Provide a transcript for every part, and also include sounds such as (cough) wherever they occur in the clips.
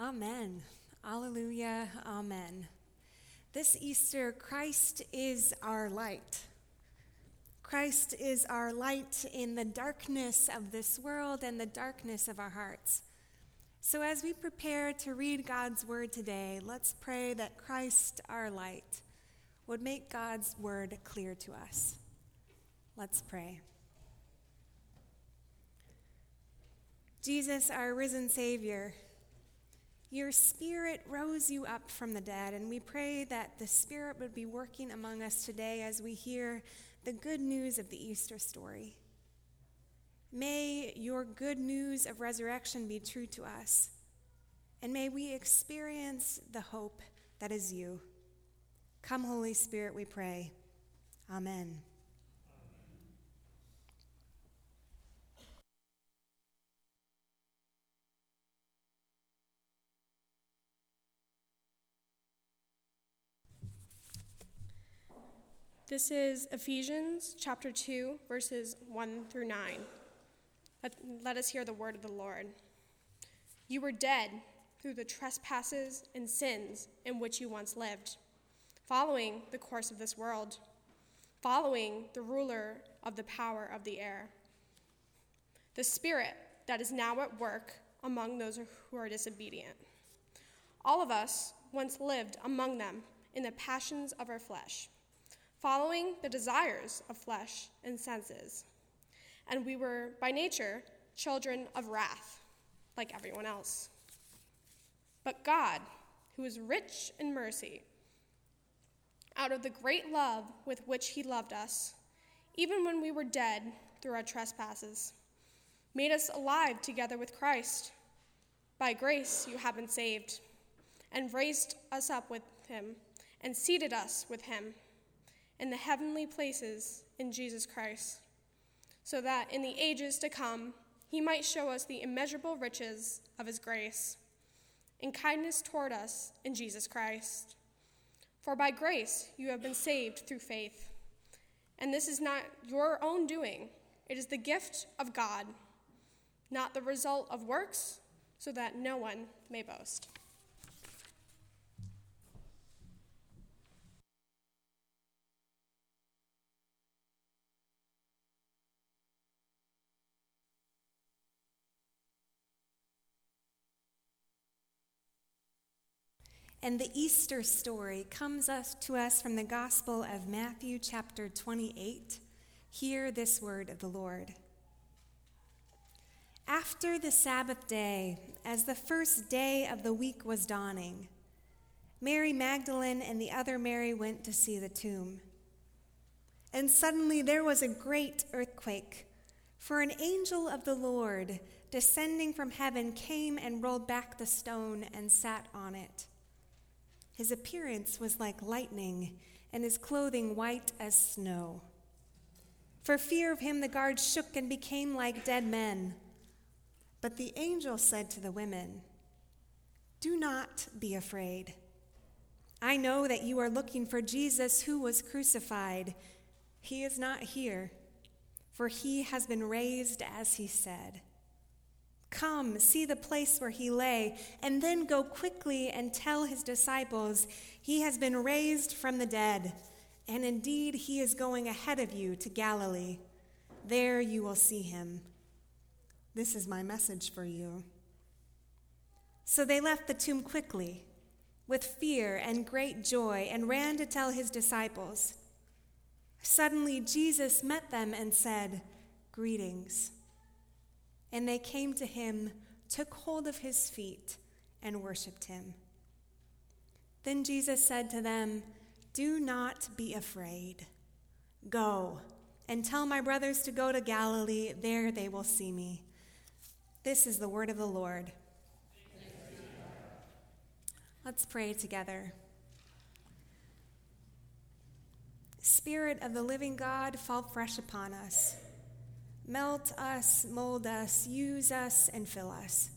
Amen. Alleluia. Amen. This Easter, Christ is our light. Christ is our light in the darkness of this world and the darkness of our hearts. So, as we prepare to read God's word today, let's pray that Christ, our light, would make God's word clear to us. Let's pray. Jesus, our risen Savior, your Spirit rose you up from the dead, and we pray that the Spirit would be working among us today as we hear the good news of the Easter story. May your good news of resurrection be true to us, and may we experience the hope that is you. Come, Holy Spirit, we pray. Amen. This is Ephesians chapter 2, verses 1 through 9. Let, let, us hear the word of the Lord. You were dead through the trespasses and sins in which you once lived, following the course of this world, following the ruler of the power of the air, the spirit that is now at work among those who are disobedient. All of us once lived among them in the passions of our flesh following the desires of flesh and senses. And we were, by nature, children of wrath, like everyone else. But God, who is rich in mercy, out of the great love with which He loved us, even when we were dead through our trespasses, made us alive together with Christ. By grace you have been saved, and raised us up with Him, and seated us with Him in the heavenly places in Jesus Christ, so that in the ages to come he might show us the immeasurable riches of his grace and kindness toward us in Jesus Christ. For by grace you have been saved through faith. And this is not your own doing, it is the gift of God, not the result of works, so that no one may boast. And the Easter story comes us, to us from the Gospel of Matthew, chapter 28. Hear this word of the Lord. After the Sabbath day, as the first day of the week was dawning, Mary Magdalene and the other Mary went to see the tomb. And suddenly there was a great earthquake, for an angel of the Lord, descending from heaven, came and rolled back the stone and sat on it. His appearance was like lightning, and his clothing white as snow. For fear of him, the guards shook and became like dead men. But the angel said to the women, Do not be afraid. I know that you are looking for Jesus who was crucified. He is not here, for he has been raised as he said. Come, see the place where he lay, and then go quickly and tell his disciples, He has been raised from the dead, and indeed he is going ahead of you to Galilee. There you will see him. This is my message for you. So they left the tomb quickly, with fear and great joy, and ran to tell his disciples. Suddenly Jesus met them and said, Greetings. And they came to him, took hold of his feet, and worshiped him. Then Jesus said to them, Do not be afraid. Go and tell my brothers to go to Galilee. There they will see me. This is the word of the Lord. Let's pray together. Spirit of the living God, fall fresh upon us. Melt us, mold us, use us, and fill us.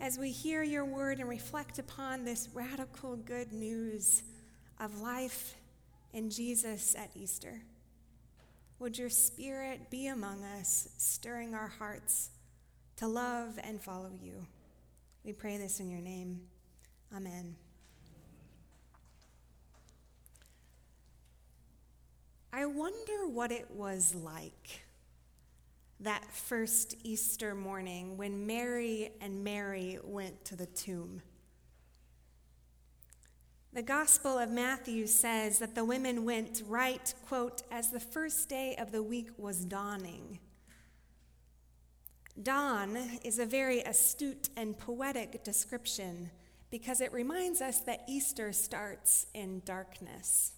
As we hear your word and reflect upon this radical good news of life in Jesus at Easter, would your spirit be among us, stirring our hearts to love and follow you? We pray this in your name. Amen. I wonder what it was like that first Easter morning when Mary and Mary went to the tomb. The Gospel of Matthew says that the women went right, quote, as the first day of the week was dawning. Dawn is a very astute and poetic description because it reminds us that Easter starts in darkness.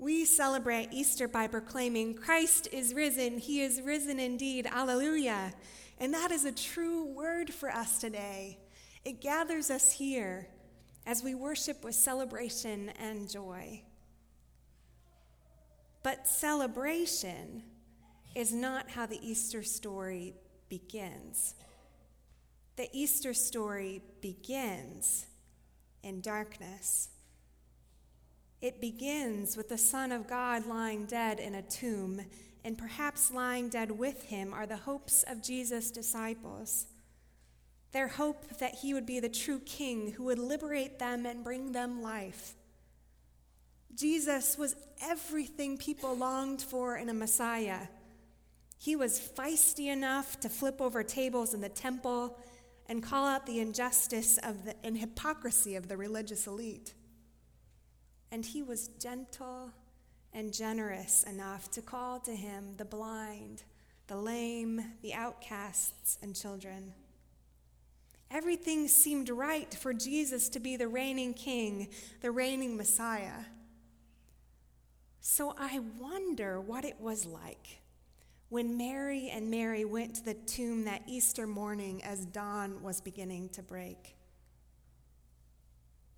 We celebrate Easter by proclaiming, Christ is risen, he is risen indeed, alleluia. And that is a true word for us today. It gathers us here as we worship with celebration and joy. But celebration is not how the Easter story begins. The Easter story begins in darkness. It begins with the Son of God lying dead in a tomb, and perhaps lying dead with him are the hopes of Jesus' disciples. Their hope that he would be the true king who would liberate them and bring them life. Jesus was everything people longed for in a Messiah. He was feisty enough to flip over tables in the temple and call out the injustice of the, and hypocrisy of the religious elite. And he was gentle and generous enough to call to him the blind, the lame, the outcasts, and children. Everything seemed right for Jesus to be the reigning king, the reigning Messiah. So I wonder what it was like when Mary and Mary went to the tomb that Easter morning as dawn was beginning to break.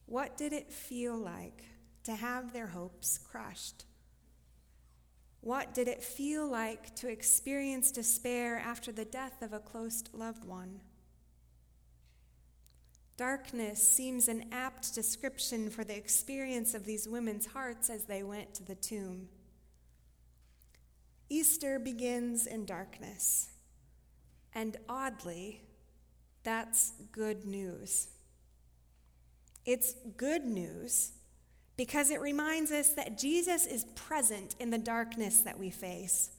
What did it feel like to have their hopes crushed? What did it feel like to experience despair after the death of a close loved one? Darkness seems an apt description for the experience of these women's hearts as they went to the tomb. Easter begins in darkness, and oddly, that's good news. It's good news because it reminds us that Jesus is present in the darkness that we face.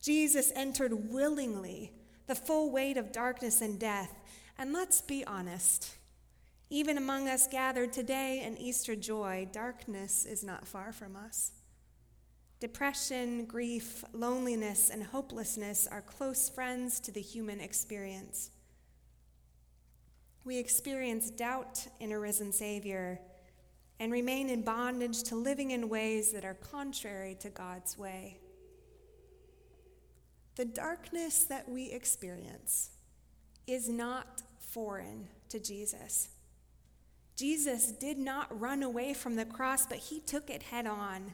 Jesus entered willingly the full weight of darkness and death. And let's be honest, even among us gathered today in Easter joy, darkness is not far from us. Depression, grief, loneliness, and hopelessness are close friends to the human experience. We experience doubt in a risen Savior and remain in bondage to living in ways that are contrary to God's way. The darkness that we experience is not foreign to Jesus. Jesus did not run away from the cross, but he took it head on.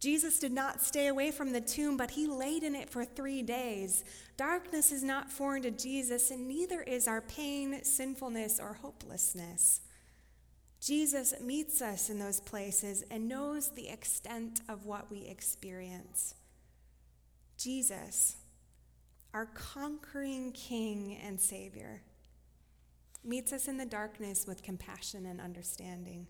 Jesus did not stay away from the tomb, but he laid in it for three days. Darkness is not foreign to Jesus, and neither is our pain, sinfulness, or hopelessness. Jesus meets us in those places and knows the extent of what we experience. Jesus, our conquering King and Savior, meets us in the darkness with compassion and understanding.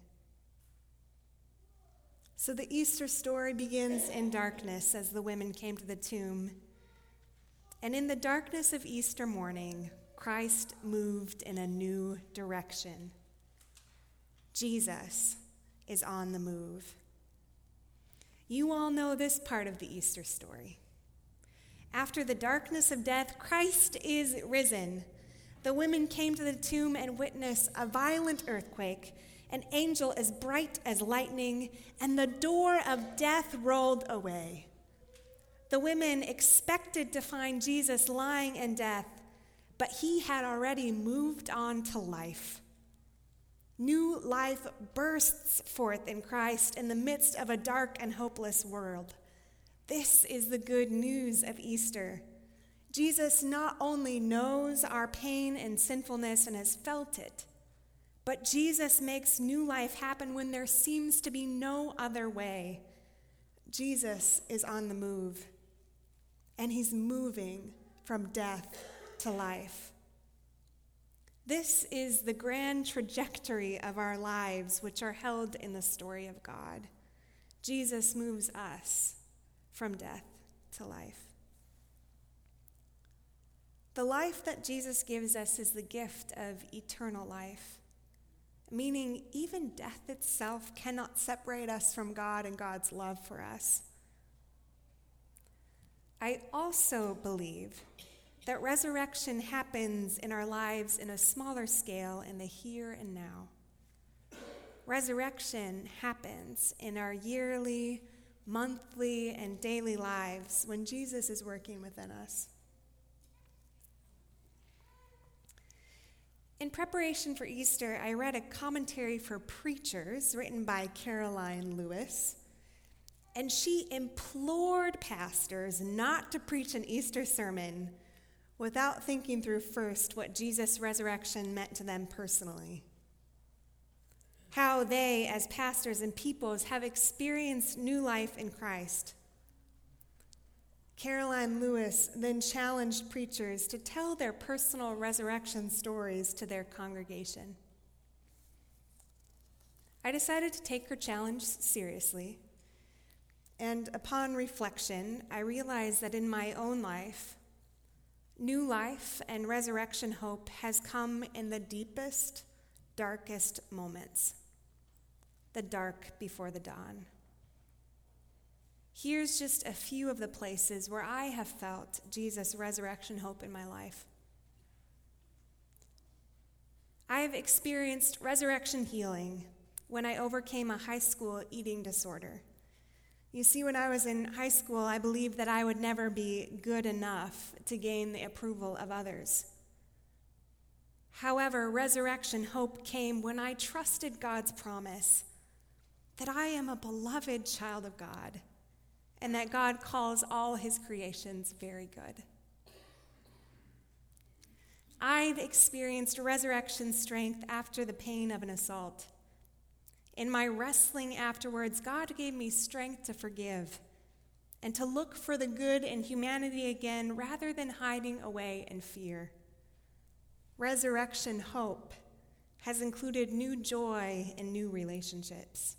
So the Easter story begins in darkness as the women came to the tomb. And in the darkness of Easter morning, Christ moved in a new direction. Jesus is on the move. You all know this part of the Easter story. After the darkness of death, Christ is risen. The women came to the tomb and witnessed a violent earthquake, an angel as bright as lightning, and the door of death rolled away. The women expected to find Jesus lying in death, but he had already moved on to life. New life bursts forth in Christ in the midst of a dark and hopeless world. This is the good news of Easter. Jesus not only knows our pain and sinfulness and has felt it, but Jesus makes new life happen when there seems to be no other way. Jesus is on the move, and he's moving from death to life. This is the grand trajectory of our lives, which are held in the story of God. Jesus moves us from death to life. The life that Jesus gives us is the gift of eternal life, meaning even death itself cannot separate us from God and God's love for us. I also believe that resurrection happens in our lives in a smaller scale in the here and now. Resurrection happens in our yearly, monthly, and daily lives when Jesus is working within us. In preparation for Easter, I read a commentary for preachers written by Karoline Lewis. And she implored pastors not to preach an Easter sermon without thinking through first what Jesus' resurrection meant to them personally. How they, as pastors and peoples, have experienced new life in Christ. Karoline Lewis then challenged preachers to tell their personal resurrection stories to their congregation. I decided to take her challenge seriously and upon reflection, I realized that in my own life, new life and resurrection hope has come in the deepest, darkest moments the dark before the dawn. Here's just a few of the places where I have felt Jesus' resurrection hope in my life. I have experienced resurrection healing when I overcame a high school eating disorder. You see, when I was in high school, I believed that I would never be good enough to gain the approval of others. However, resurrection hope came when I trusted God's promise that I am a beloved child of God and that God calls all his creations very good. I've experienced resurrection strength after the pain of an assault. In my wrestling afterwards, God gave me strength to forgive and to look for the good in humanity again rather than hiding away in fear. Resurrection hope has included new joy and new relationships.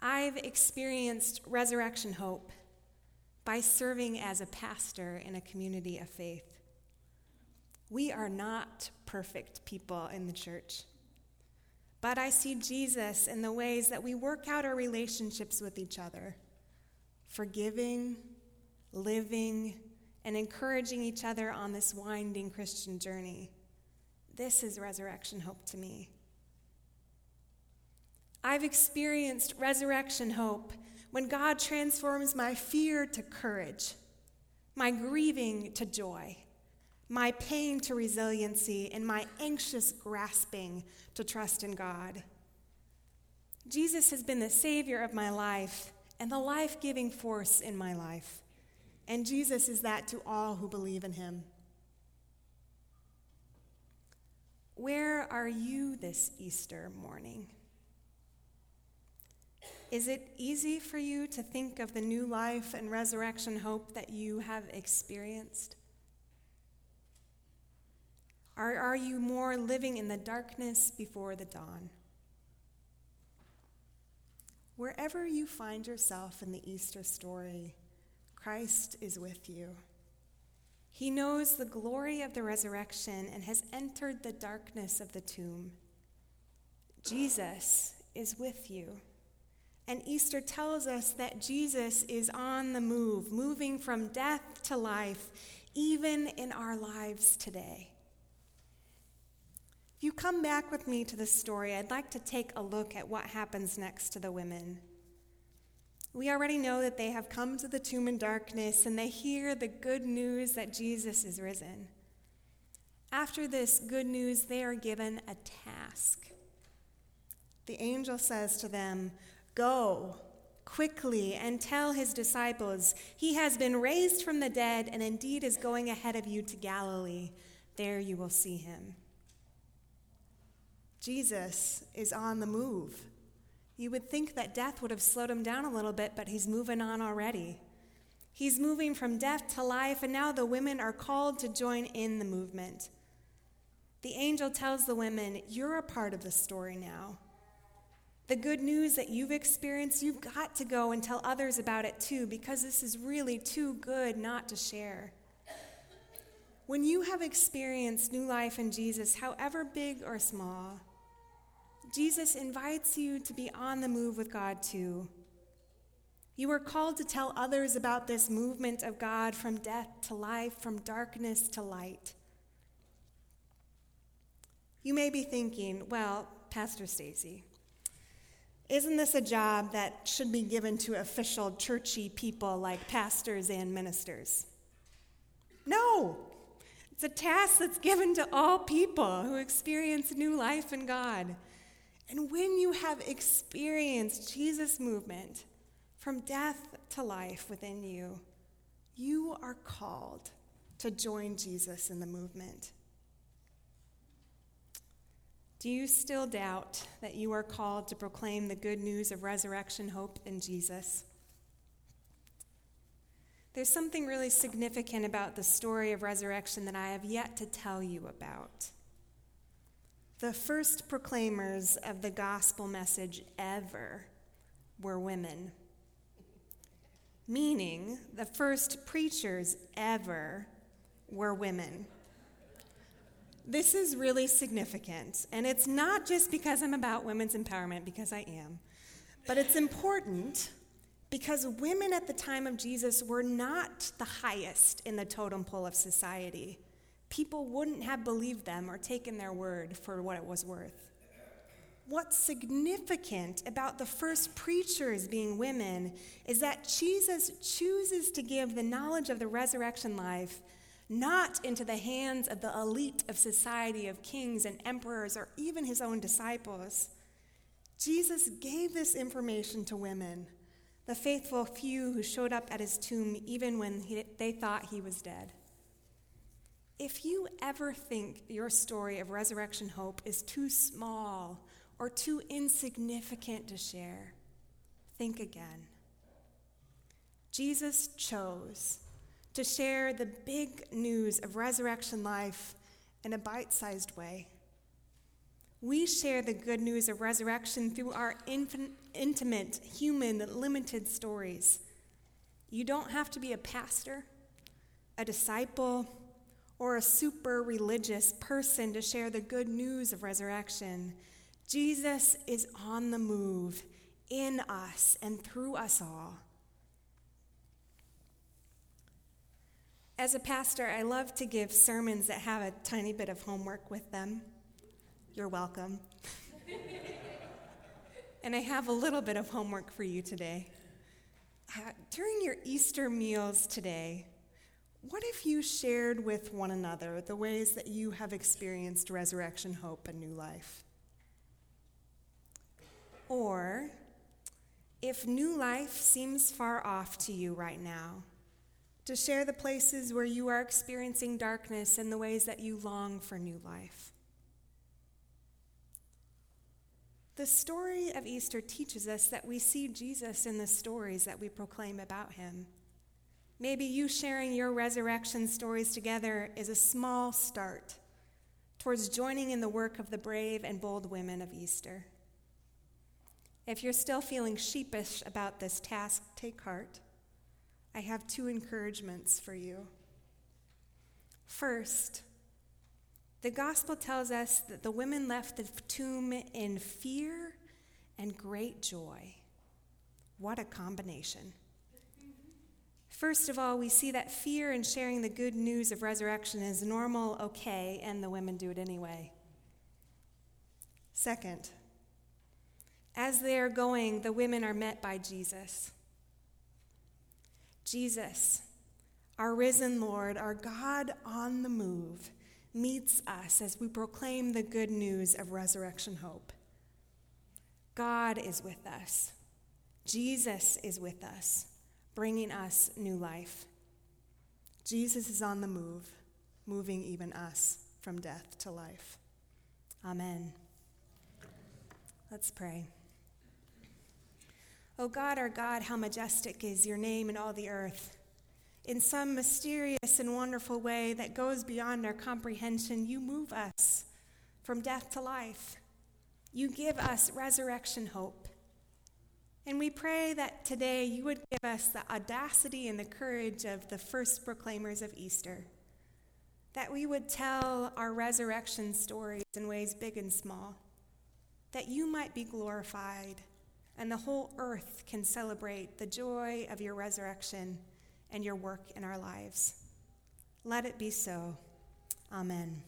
I've experienced resurrection hope by serving as a pastor in a community of faith. We are not perfect people in the church. But I see Jesus in the ways that we work out our relationships with each other, forgiving, living, and encouraging each other on this winding Christian journey. This is resurrection hope to me. I've experienced resurrection hope when God transforms my fear to courage, my grieving to joy, my pain to resiliency, and my anxious grasping to trust in God. Jesus has been the Savior of my life and the life giving force in my life. And Jesus is that to all who believe in him. Where are you this Easter morning? Is it easy for you to think of the new life and resurrection hope that you have experienced? Or are you more living in the darkness before the dawn? Wherever you find yourself in the Easter story, Christ is with you. He knows the glory of the resurrection and has entered the darkness of the tomb. Jesus is with you. And Easter tells us that Jesus is on the move, moving from death to life, even in our lives today. If you come back with me to the story, I'd like to take a look at what happens next to the women. We already know that they have come to the tomb in darkness and they hear the good news that Jesus is risen. After this good news, they are given a task. The angel says to them, Go quickly and tell his disciples, He has been raised from the dead and indeed is going ahead of you to Galilee. There you will see him. Jesus is on the move. You would think that death would have slowed him down a little bit, but he's moving on already. He's moving from death to life, and now the women are called to join in the movement. the angel tells the women, You're a part of the story now. The good news that you've experienced, you've got to go and tell others about it too, because this is really too good not to share. When you have experienced new life in Jesus, however big or small, Jesus invites you to be on the move with God too. You are called to tell others about this movement of God from death to life, from darkness to light. You may be thinking, well, Pastor Stacy, isn't this a job that should be given to official churchy people like pastors and ministers? No, it's a task that's given to all people who experience new life in God. And when you have experienced Jesus' movement from death to life within you, you are called to join Jesus in the movement. Do you still doubt that you are called to proclaim the good news of resurrection hope in Jesus? There's something really significant about the story of resurrection that I have yet to tell you about. The first proclaimers of the gospel message ever were women, meaning the first preachers ever were women. This is really significant, and it's not just because I'm about women's empowerment, because I am, but it's important because women at the time of Jesus were not the highest in the totem pole of society. People wouldn't have believed them or taken their word for what it was worth. What's significant about the first preachers being women is that Jesus chooses to give the knowledge of the resurrection life not into the hands of the elite of society of kings and emperors or even his own disciples. Jesus gave this information to women, the faithful few who showed up at his tomb even when he, they thought he was dead. If you ever think your story of resurrection hope is too small or too insignificant to share, think again. Jesus chose to share the big news of resurrection life in a bite sized way. We share the good news of resurrection through our infin- intimate, human, limited stories. You don't have to be a pastor, a disciple, or a super religious person to share the good news of resurrection. Jesus is on the move in us and through us all. As a pastor, I love to give sermons that have a tiny bit of homework with them. You're welcome. (laughs) and I have a little bit of homework for you today. Uh, during your Easter meals today, what if you shared with one another the ways that you have experienced resurrection hope and new life? Or, if new life seems far off to you right now, to share the places where you are experiencing darkness and the ways that you long for new life. The story of Easter teaches us that we see Jesus in the stories that we proclaim about him. Maybe you sharing your resurrection stories together is a small start towards joining in the work of the brave and bold women of Easter. If you're still feeling sheepish about this task, take heart. I have two encouragements for you. First, the gospel tells us that the women left the tomb in fear and great joy. What a combination. First of all, we see that fear in sharing the good news of resurrection is normal, okay, and the women do it anyway. Second, as they are going, the women are met by Jesus. Jesus, our risen Lord, our God on the move, meets us as we proclaim the good news of resurrection hope. God is with us. Jesus is with us, bringing us new life. Jesus is on the move, moving even us from death to life. Amen. Let's pray. O oh God, our God, how majestic is your name in all the earth. In some mysterious and wonderful way that goes beyond our comprehension, you move us from death to life. You give us resurrection hope. And we pray that today you would give us the audacity and the courage of the first proclaimers of Easter, that we would tell our resurrection stories in ways big and small, that you might be glorified and the whole earth can celebrate the joy of your resurrection and your work in our lives. Let it be so. Amen.